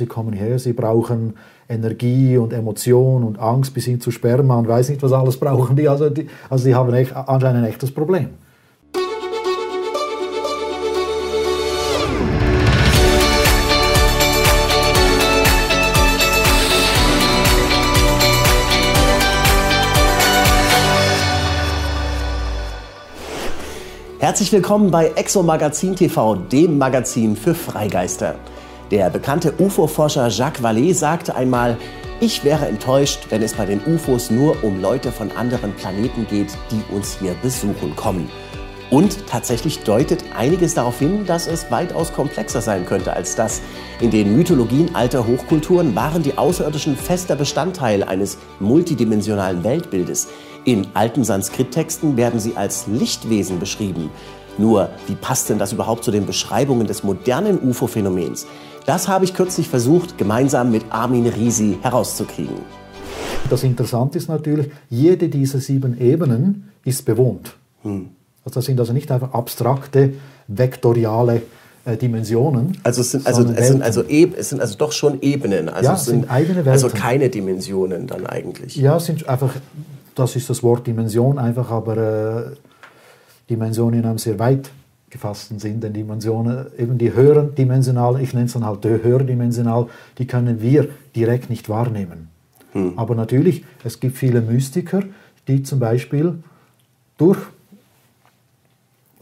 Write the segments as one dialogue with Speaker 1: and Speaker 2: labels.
Speaker 1: Sie kommen her, sie brauchen Energie und Emotion und Angst bis hin zu Sperma und weiß nicht, was alles brauchen die. Also die, also die haben echt, anscheinend ein echtes Problem.
Speaker 2: Herzlich willkommen bei Exo Magazin TV, dem Magazin für Freigeister. Der bekannte UFO-Forscher Jacques Vallée sagte einmal, ich wäre enttäuscht, wenn es bei den UFOs nur um Leute von anderen Planeten geht, die uns hier besuchen kommen. Und tatsächlich deutet einiges darauf hin, dass es weitaus komplexer sein könnte als das. In den Mythologien alter Hochkulturen waren die Außerirdischen fester Bestandteil eines multidimensionalen Weltbildes. In alten Sanskrit-Texten werden sie als Lichtwesen beschrieben. Nur, wie passt denn das überhaupt zu den Beschreibungen des modernen UFO-Phänomens? Das habe ich kürzlich versucht, gemeinsam mit Armin Risi herauszukriegen.
Speaker 1: Das Interessante ist natürlich, jede dieser sieben Ebenen ist bewohnt. Hm. Also das sind also nicht einfach abstrakte, vektoriale äh, Dimensionen.
Speaker 2: Also es sind also, es sind also, es sind also doch schon Ebenen. Also
Speaker 1: ja,
Speaker 2: es sind,
Speaker 1: sind eigene Welten.
Speaker 2: Also keine Dimensionen dann eigentlich.
Speaker 1: Ja, es sind einfach, das ist das Wort Dimension einfach, aber äh, Dimensionen in einem sehr weit gefassten Sinn, denn Dimensionen, eben die höheren dimensionalen, ich nenne es dann halt höherdimensional, die können wir direkt nicht wahrnehmen. Hm. Aber natürlich, es gibt viele Mystiker, die zum Beispiel durch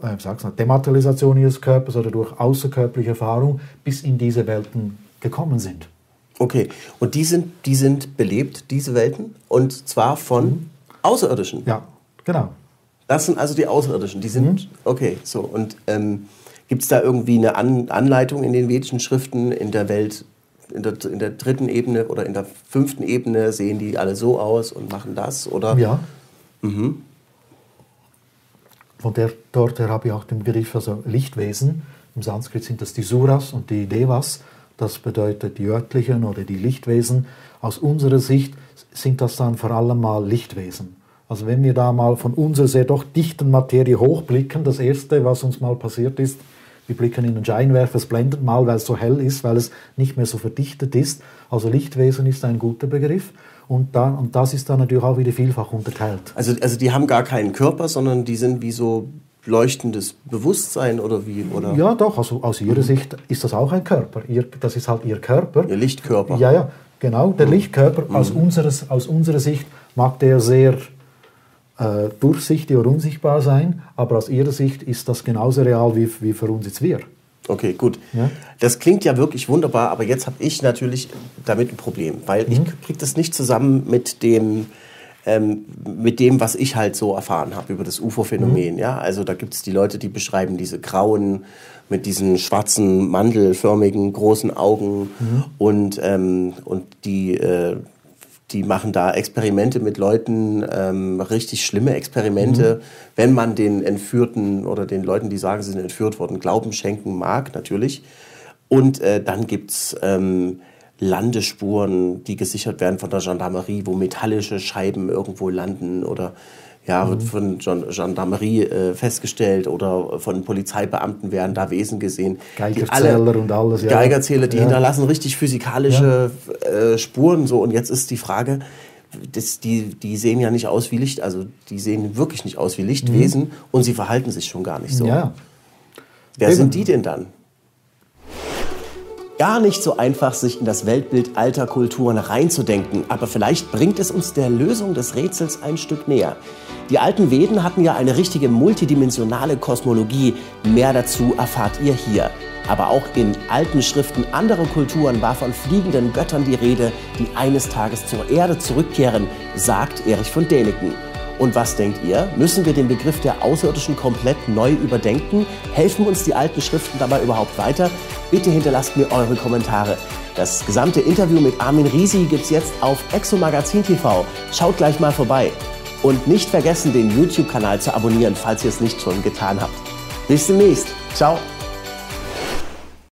Speaker 1: äh, sag's mal, Dematerialisation ihres Körpers oder durch außerkörperliche Erfahrung bis in diese Welten gekommen sind.
Speaker 2: Okay, und die sind, die sind belebt, diese Welten, und zwar von mhm. Außerirdischen?
Speaker 1: Ja, genau.
Speaker 2: Das sind also die Außerirdischen. Die sind, mhm. okay, so. Und ähm, gibt es da irgendwie eine An Anleitung in den vedischen Schriften in der Welt, in der, in der dritten Ebene oder in der fünften Ebene? Sehen die alle so aus und machen das? Oder?
Speaker 1: Ja. Mhm. Von der, dort her habe ich auch den Begriff also Lichtwesen. Im Sanskrit sind das die Suras und die Devas. Das bedeutet die örtlichen oder die Lichtwesen. Aus unserer Sicht sind das dann vor allem mal Lichtwesen. Also wenn wir da mal von unserer sehr doch dichten Materie hochblicken, das Erste, was uns mal passiert ist, wir blicken in den Scheinwerfer, es blendet mal, weil es so hell ist, weil es nicht mehr so verdichtet ist. Also Lichtwesen ist ein guter Begriff. Und, da, und das ist dann natürlich auch wieder vielfach unterteilt.
Speaker 2: Also, also die haben gar keinen Körper, sondern die sind wie so leuchtendes Bewusstsein oder wie? Oder?
Speaker 1: Ja, doch. Also aus ihrer mhm. Sicht ist das auch ein Körper. Ihr, das ist halt ihr Körper.
Speaker 2: Ihr Lichtkörper.
Speaker 1: Ja, ja, genau. Der mhm. Lichtkörper mhm. aus, unseres, aus unserer Sicht mag der sehr äh, durchsichtig oder unsichtbar sein, aber aus ihrer Sicht ist das genauso real wie, wie für uns jetzt wir.
Speaker 2: Okay, gut. Ja? Das klingt ja wirklich wunderbar, aber jetzt habe ich natürlich damit ein Problem, weil mhm. ich kriege das nicht zusammen mit dem, ähm, mit dem, was ich halt so erfahren habe über das UFO-Phänomen. Mhm. Ja? Also da gibt es die Leute, die beschreiben diese grauen, mit diesen schwarzen, mandelförmigen, großen Augen mhm. und, ähm, und die äh, die machen da Experimente mit Leuten, ähm, richtig schlimme Experimente. Mhm. Wenn man den Entführten oder den Leuten, die sagen, sie sind entführt worden, Glauben schenken mag, natürlich. Und äh, dann gibt's ähm, Landespuren, die gesichert werden von der Gendarmerie, wo metallische Scheiben irgendwo landen oder ja, wird mhm. von Gendarmerie äh, festgestellt oder von Polizeibeamten werden da Wesen gesehen.
Speaker 1: Geigerzähler und alles.
Speaker 2: Ja. Geigerzähler, die ja. hinterlassen richtig physikalische ja. äh, Spuren so. Und jetzt ist die Frage, das, die, die sehen ja nicht aus wie Licht, also die sehen wirklich nicht aus wie Lichtwesen mhm. und sie verhalten sich schon gar nicht so.
Speaker 1: Ja.
Speaker 2: Wer Eben. sind die denn dann? Gar nicht so einfach, sich in das Weltbild alter Kulturen reinzudenken, aber vielleicht bringt es uns der Lösung des Rätsels ein Stück näher. Die alten Veden hatten ja eine richtige multidimensionale Kosmologie. Mehr dazu erfahrt ihr hier. Aber auch in alten Schriften anderer Kulturen war von fliegenden Göttern die Rede, die eines Tages zur Erde zurückkehren, sagt Erich von Däniken. Und was denkt ihr? Müssen wir den Begriff der Außerirdischen komplett neu überdenken? Helfen uns die alten Schriften dabei überhaupt weiter? Bitte hinterlasst mir eure Kommentare. Das gesamte Interview mit Armin Risi gibt's jetzt auf Exo Magazin TV. Schaut gleich mal vorbei. Und nicht vergessen, den YouTube-Kanal zu abonnieren, falls ihr es nicht schon getan habt. Bis demnächst. Ciao.